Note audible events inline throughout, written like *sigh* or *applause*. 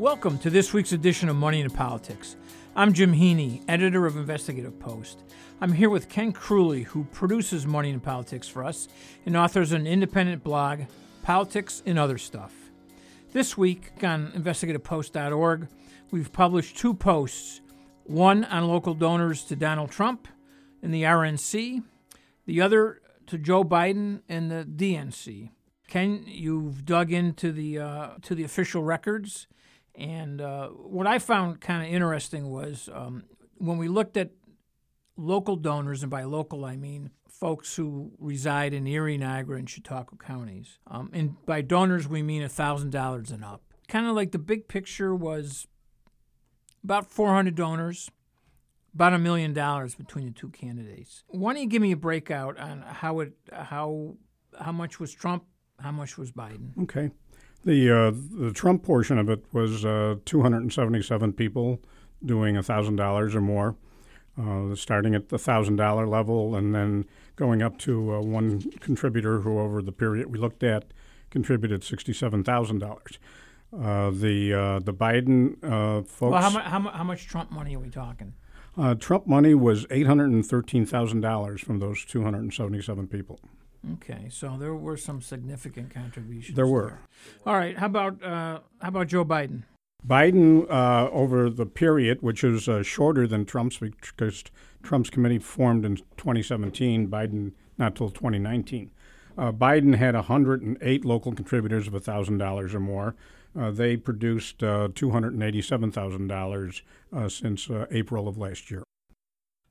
Welcome to this week's edition of Money in Politics. I'm Jim Heaney, editor of Investigative Post. I'm here with Ken Kruly, who produces Money in Politics for us and authors an independent blog, Politics and Other Stuff. This week on investigativepost.org, we've published two posts one on local donors to Donald Trump and the RNC, the other to Joe Biden and the DNC. Ken, you've dug into the uh, to the official records, and uh, what I found kind of interesting was um, when we looked at local donors, and by local I mean folks who reside in Erie, Niagara, and Chautauqua counties. Um, and by donors we mean thousand dollars and up. Kind of like the big picture was about 400 donors, about a million dollars between the two candidates. Why don't you give me a breakout on how it how how much was Trump how much was Biden? Okay. The uh, the Trump portion of it was uh, 277 people doing $1,000 or more, uh, starting at the $1,000 level and then going up to uh, one contributor who, over the period we looked at, contributed $67,000. Uh, the uh, the Biden folks. Well, how, mu- how, mu- how much Trump money are we talking? Trump money was $813,000 from those 277 people. Okay, so there were some significant contributions. There were. There. All right. How about uh, how about Joe Biden? Biden, uh, over the period, which is uh, shorter than Trump's, because Trump's committee formed in 2017, Biden not till 2019. Uh, Biden had 108 local contributors of $1,000 or more. Uh, they produced uh, $287,000 since April of last year.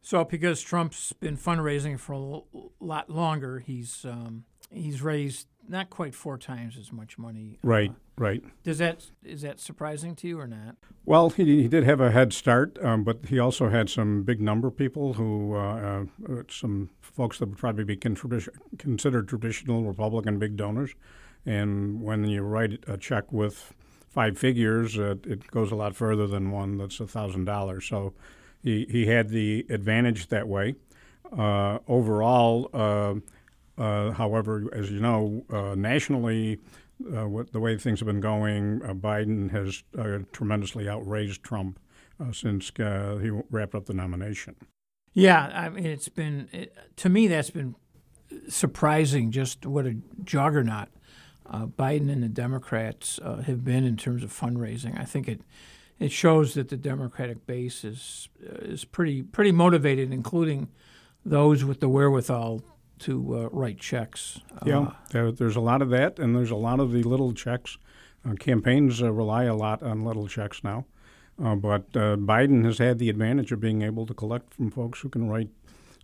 So, because Trump's been fundraising for a lot longer, he's um, he's raised not quite four times as much money. Uh, right, uh, right. Does that is that surprising to you or not? Well, he, he did have a head start, um, but he also had some big number people who, uh, uh, some folks that would probably be considered traditional Republican big donors. And when you write a check with five figures, uh, it goes a lot further than one that's a thousand dollars. So he, he had the advantage that way. Uh, overall, uh, uh, however, as you know, uh, nationally, uh, what, the way things have been going, uh, Biden has tremendously outraised Trump since he wrapped up the nomination. Yeah, I mean, it's been it, to me that's been surprising. Just what a juggernaut Biden and the Democrats have been in terms of fundraising. I think it it shows that the Democratic base is uh, is pretty pretty motivated, including those with the wherewithal to uh, write checks. Yeah, uh, there, there's a lot of that, and there's a lot of the little checks. Uh, campaigns uh, rely a lot on little checks now, uh, but Biden has had the advantage of being able to collect from folks who can write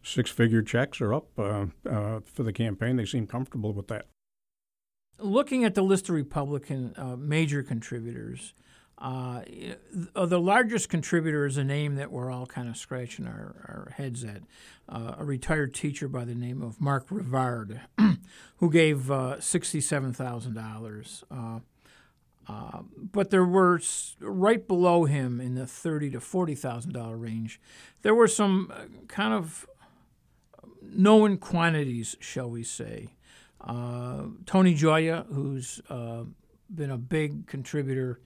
six-figure checks or up for the campaign. They seem comfortable with that. Looking at the list of Republican major contributors. Uh, the largest contributor is a name that we're all kind of scratching our, our heads at. Uh, a retired teacher by the name of Mark Rivard, *clears throat* who gave uh, $67,000. Uh, uh, but there were right below him in the thirty to forty thousand dollar range. There were some uh, kind of known quantities, shall we say. Tony Gioia, who's been a big contributor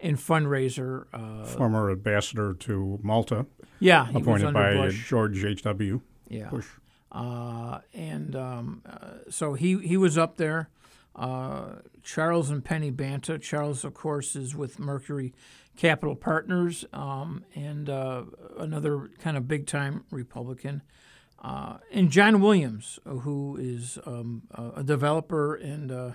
in fundraiser. Uh, Former ambassador to Malta. Yeah, appointed by Bush. George H. W. Yeah. Bush. Uh, and um, uh, so he he was up there. Uh, Charles and Penny Banta. Charles, of course, is with Mercury Capital Partners um, and uh, another kind of big time Republican. Uh, and John Williams, who is um, a developer and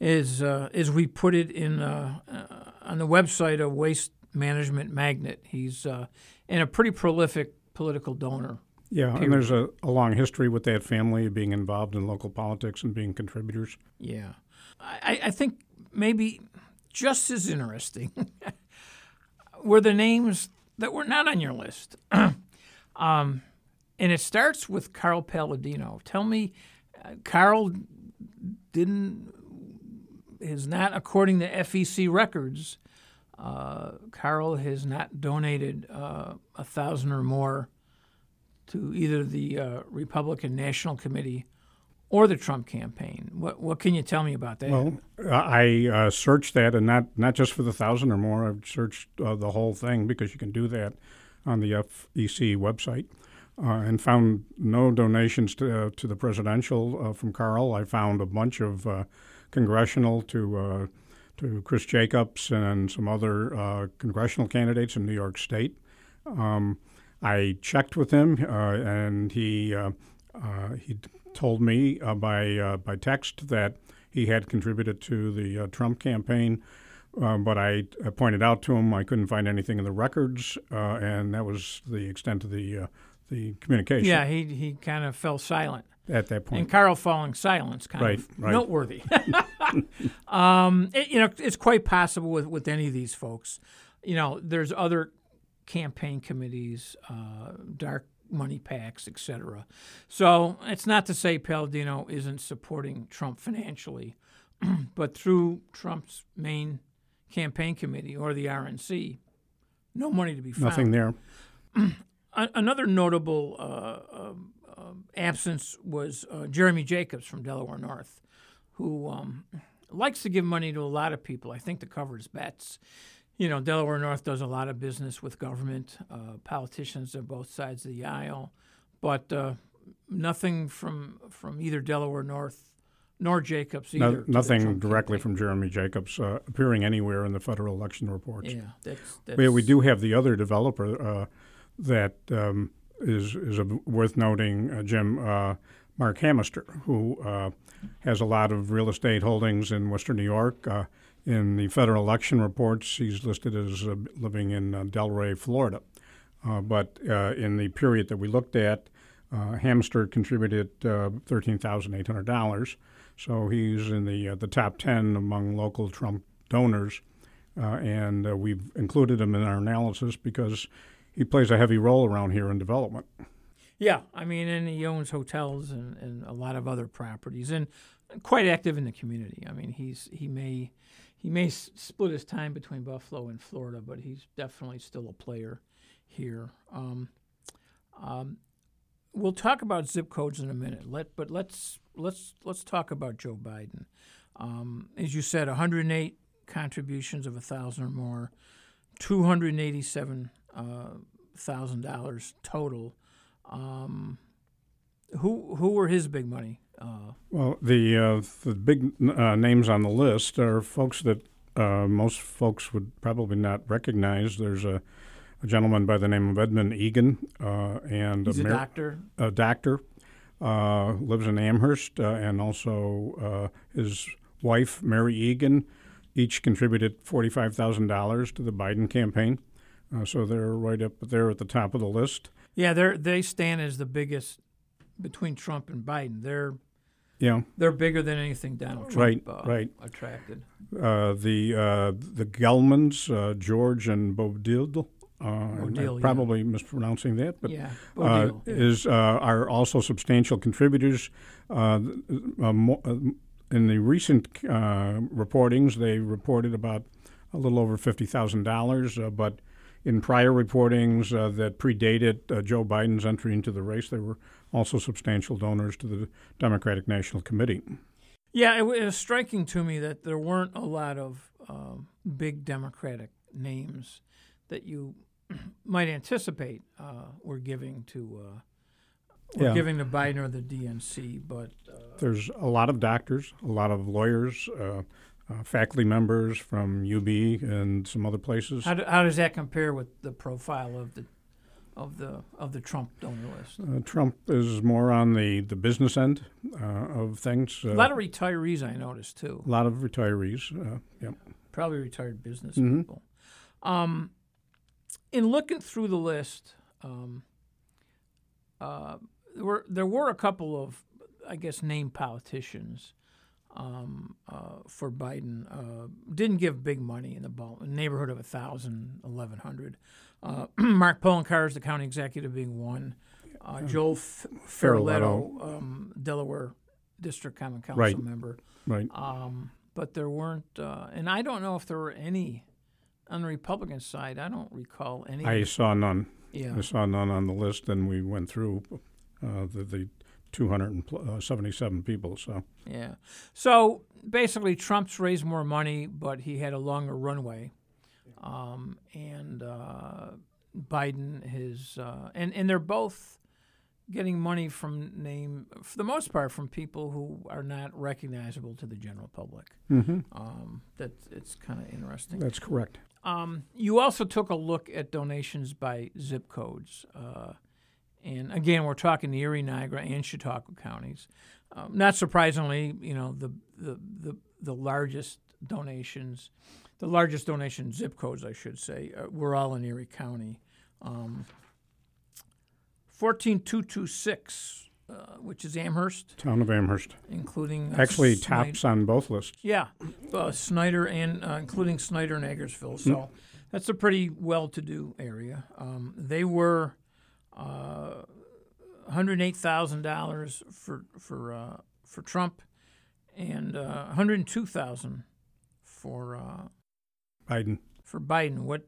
is uh, as we put it in uh, uh, on the website of Waste Management Magnet. He's uh, and a pretty prolific political donor. Yeah, period. and there's a, a, long history with that family of being involved in local politics and being contributors. Yeah, I, I think maybe just as interesting *laughs* were the names that were not on your list. *clears throat* um, and it starts with Carl Paladino. Tell me, uh, Carl didn't is not, according to FEC records, uh, Carl has not donated uh, a thousand or more to either the uh, Republican National Committee or the Trump campaign. What what can you tell me about that? Well, I uh, searched that, and not not just for the thousand or more. I've searched uh, the whole thing because you can do that on the FEC website, and found no donations to uh, to the presidential uh, from Carl. I found a bunch of uh, congressional to to Chris Jacobs and some other congressional candidates in New York State. Um, I checked with him, and he he told me uh, by uh, by text that he had contributed to the uh, Trump campaign. But I, I, pointed out to him I couldn't find anything in the records, uh, and that was the extent of the uh, the communication. Yeah, he he kind of fell silent at that point. And Carl falling silent kind right, of right. noteworthy. *laughs* *laughs* um, it, you know, it's quite possible with with any of these folks. You know, there's other campaign committees, uh, dark money PACs, etc. So it's not to say Paladino isn't supporting Trump financially, *clears throat* but through Trump's main campaign committee or the RNC, no money to be found. Nothing there. *clears throat* Another notable uh, uh, uh, absence was uh, Jeremy Jacobs from Delaware North, who um, likes to give money to a lot of people, I think to cover his bets you know, Delaware North does a lot of business with government, uh, politicians on both sides of the aisle, but uh, nothing from from either Delaware North nor Jacobs either. No, nothing directly campaign. from Jeremy Jacobs uh, appearing anywhere in the federal election reports. Yeah, that's. that's we, we do have the other developer uh, that um, is is a, worth noting, uh, Jim. Uh, Mark Hamister, who has a lot of real estate holdings in Western New York in the federal election reports, he's listed as uh, living in uh, Delray, Florida. Uh, but uh, in the period that we looked at, uh, Hamister contributed uh, $13,800. So he's in the, the top 10 among local Trump donors. and we've included him in our analysis because he plays a heavy role around here in development. Yeah, I mean, and he owns hotels and, and a lot of other properties, and quite active in the community. I mean, he's he may he may s- split his time between Buffalo and Florida, but he's definitely still a player here. Um, um, we'll talk about zip codes in a minute. Let but let's let's let's talk about Joe Biden. Um, as you said, 108 contributions of a thousand or more, 287 uh, thousand dollars total. Um, who who were his big money uh, well, the uh, the big uh, names on the list are folks that uh, most folks would probably not recognize. There's a, a gentleman by the name of Edmund Egan, uh, and he's a, a doctor. A doctor lives in Amherst, and also his wife Mary Egan. Each contributed forty-five thousand dollars to the Biden campaign, so they're right up there at the top of the list. Yeah, they they stand as the biggest between Trump and Biden. They're yeah, they're bigger than anything Donald Trump right, uh, right. attracted. Uh, the uh, the Gelmans, uh, George and Bodil, uh, probably yeah. mispronouncing that, but yeah, uh, is are also substantial contributors. Mo- in the recent reportings, they reported about a little over fifty thousand dollars, but in prior reportings uh, that predated uh, Joe Biden's entry into the race, they were also substantial donors to the Democratic National Committee. Yeah, it was striking to me that there weren't a lot of uh, big Democratic names that you *clears throat* might anticipate uh, were giving to uh, were yeah. giving to Biden or the DNC. But uh, there's a lot of doctors, a lot of lawyers, uh, uh, faculty members from UB and some other places. How, do, how does that compare with the profile of the of the of the Trump donor list? Uh, Trump is more on the, the business end uh, of things. a lot of retirees, I noticed too. A lot of retirees. Uh, yep. Probably retired business mm-hmm. people. Um, in looking through the list, um, uh, there were there were a couple of, I guess, named politicians um, uh, for Biden. Uh, didn't give big money in the ball, neighborhood of a thousand, eleven hundred. Uh, *clears throat* Mark Poloncarz is the county executive, being one. Uh, Joel F- um, Delaware District Common Council right. member. Right. Um, but there weren't, uh, and I don't know if there were any on the Republican side. I don't recall any. I saw none. Yeah. I saw none on the list, and we went through uh, the, the 277 people. So Yeah. So basically, Trump's raised more money, but he had a longer runway, um, and uh, Biden his uh, and and they're both getting money from name for the most part from people who are not recognizable to the general public. Um, that it's kind of interesting. that's correct. Um, you also took a look at donations by zip codes. Uh, and again, we're talking the Erie, Niagara, and Chautauqua counties. Um, not surprisingly, you know, the, the, the, the largest donations, the largest donation zip codes, I should say, uh, were all in Erie County. Um, 14226, uh, which is Amherst, Town of Amherst including. uh, actually Snyder- tops on both lists. yeah, uh, Snyder and uh, including Snyder and Eggertsville. So that's a pretty well-to-do area. Um, they were uh, one hundred eight thousand dollars for for uh, for Trump, and uh, one hundred two thousand for uh, Biden. for Biden. What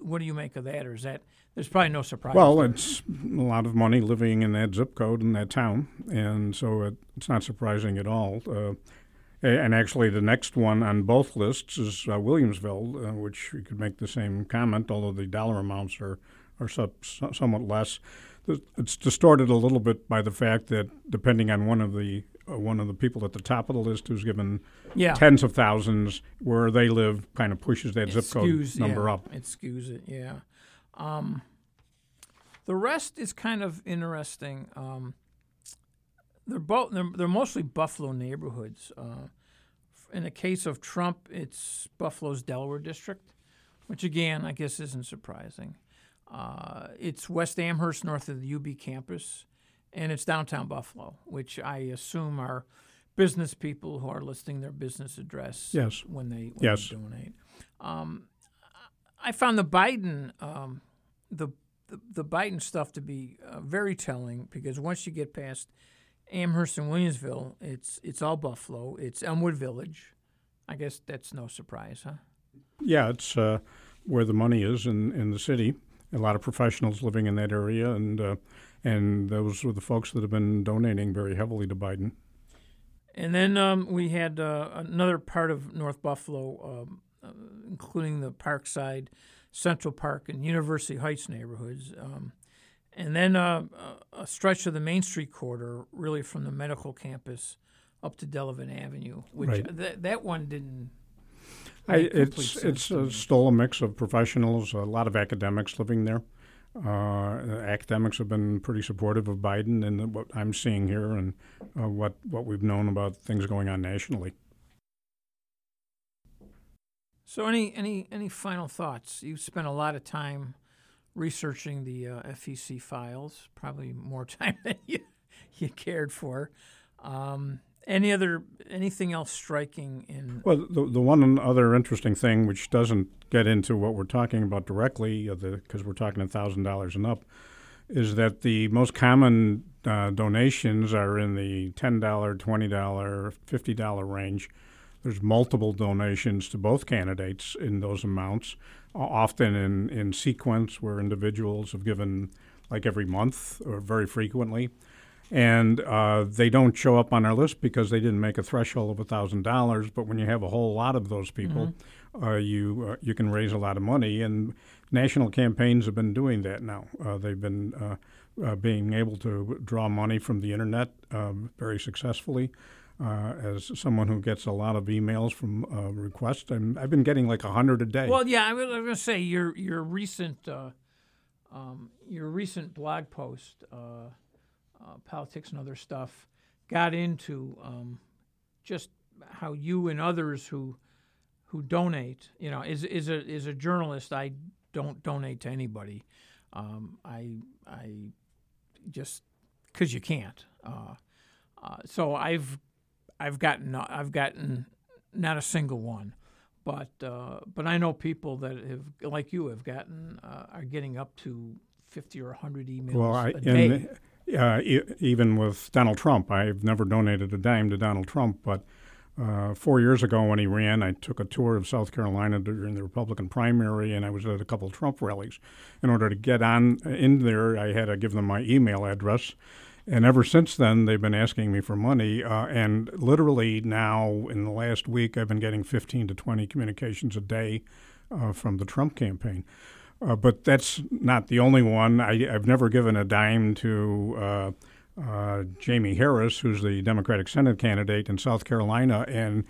what do you make of that? Or is that there's probably no surprise? Well, it's a lot of money living in that zip code in that town, and so it, it's not surprising at all. Uh, and actually, the next one on both lists is uh, Williamsville, uh, which you could make the same comment, although the dollar amounts are are sub, somewhat less. It's distorted a little bit by the fact that depending on one of the uh, one of the people at the top of the list who's given yeah. tens of thousands, where they live, kind of pushes that It zip code skews- number yeah, up. It skews it, yeah. Um, the rest is kind of interesting. Um, they're both they're, they're mostly Buffalo neighborhoods. Uh, in the case of Trump, it's Buffalo's Delaware district, which again I guess isn't surprising. Uh, it's West Amherst, north of the UB campus, and it's downtown Buffalo, which I assume are business people who are listing their business address Yes. when they when Yes. they donate. Um, I found the Biden um, the, the the Biden stuff to be uh, very telling because once you get past Amherst and Williamsville, it's it's all Buffalo. It's Elmwood Village. I guess that's no surprise, huh? Yeah, it's uh, where the money is in, in the city. A lot of professionals living in that area, and uh, and those were the folks that have been donating very heavily to Biden. And then um, we had uh, another part of North Buffalo, um, uh, including the Parkside, Central Park, and University Heights neighborhoods. Um, and then uh, a stretch of the Main Street corridor, really from the medical campus up to Delavan Avenue, which Right. that that one didn't. I, it's it's uh, still a mix of professionals, a lot of academics living there. Uh, academics have been pretty supportive of Biden and what I'm seeing here, and uh, what what we've known about things going on nationally. So, any any any final thoughts? You spent a lot of time researching the uh, FEC files, probably more *laughs* time than you you cared for. Um, any other anything else striking in? Well, the, the one other interesting thing, which doesn't get into what we're talking about directly, because we're talking thousand dollars and up, is that the most common uh, donations are in the ten dollar, twenty dollar, fifty dollar range. There's multiple donations to both candidates in those amounts, often in, in sequence where individuals have given like every month or very frequently and uh, they don't show up on our list because they didn't make a threshold of thousand dollars. But when you have a whole lot of those people, uh, you uh, you can raise a lot of money, and national campaigns have been doing that now. Uh, they've been uh, uh, being able to draw money from the internet um, very successfully. Uh, as someone who gets a lot of emails from uh, requests, I'm, I've been getting like a hundred a day. Well, yeah, I was, I was going to say your your recent uh, um, your recent blog post, uh, politics and other stuff, got into um, just how you and others who who donate, you know, is is a is a journalist. I don't donate to anybody. Um, I I just because you can't. Uh, uh, so I've I've gotten I've gotten not a single one, but uh, but I know people that have like you have gotten uh, are getting up to fifty or hundred emails Well, I, a day. in, uh, e- even with Donald Trump, I've never donated a dime to Donald Trump. But uh, four years ago, when he ran, I took a tour of South Carolina during the Republican primary, and I was at a couple Trump rallies. In order to get on in there, I had to give them my email address, And ever since then, they've been asking me for money. Uh, and literally now, in the last week, I've been getting 15 to 20 communications a day uh, from the Trump campaign. Uh, but that's not the only one. I, have never given a dime to uh, uh, Jaime Harrison, who's the Democratic Senate candidate in South Carolina. And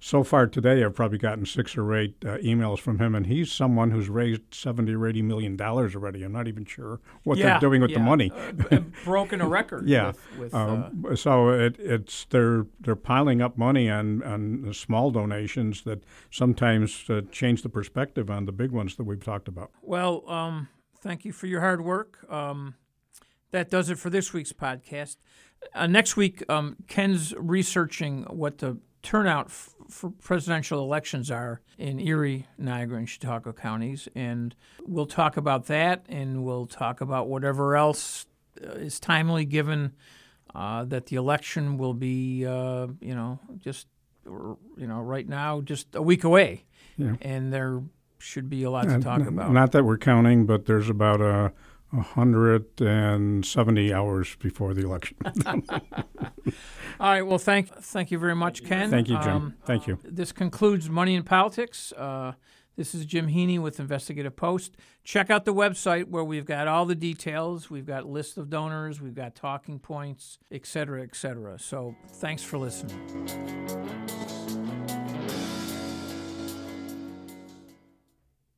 so far today, I've probably gotten six or eight uh, emails from him, and he's someone who's raised seventy or eighty million dollars already. I'm not even sure what yeah, they're doing with yeah. the money. uh, broken a record. *laughs* yeah, with, with, um, uh, so it, it's they're they're piling up money on on small donations that sometimes uh, change the perspective on the big ones that we've talked about. well, um, thank you for your hard work. Um, that does it for this week's podcast. Uh, next week, um, Ken's researching what the turnout f- for presidential elections are in Erie, Niagara, and Chautauqua counties, and we'll talk about that, and we'll talk about whatever else uh, is timely, given uh, that the election will be, uh, you know, just you know, right now, just a week away, Yeah. and there should be a lot to talk n- about. Not that we're counting, but there's about a. 170 hours before the election. *laughs* *laughs* All right. Well, thank thank you very much, Ken. Thank you, Jim. Um, Thank you. this concludes Money in Politics. Uh, this is Jim Heaney with Investigative Post. Check out the website where we've got all the details. We've got lists of donors. We've got talking points, et cetera, et cetera. So thanks for listening.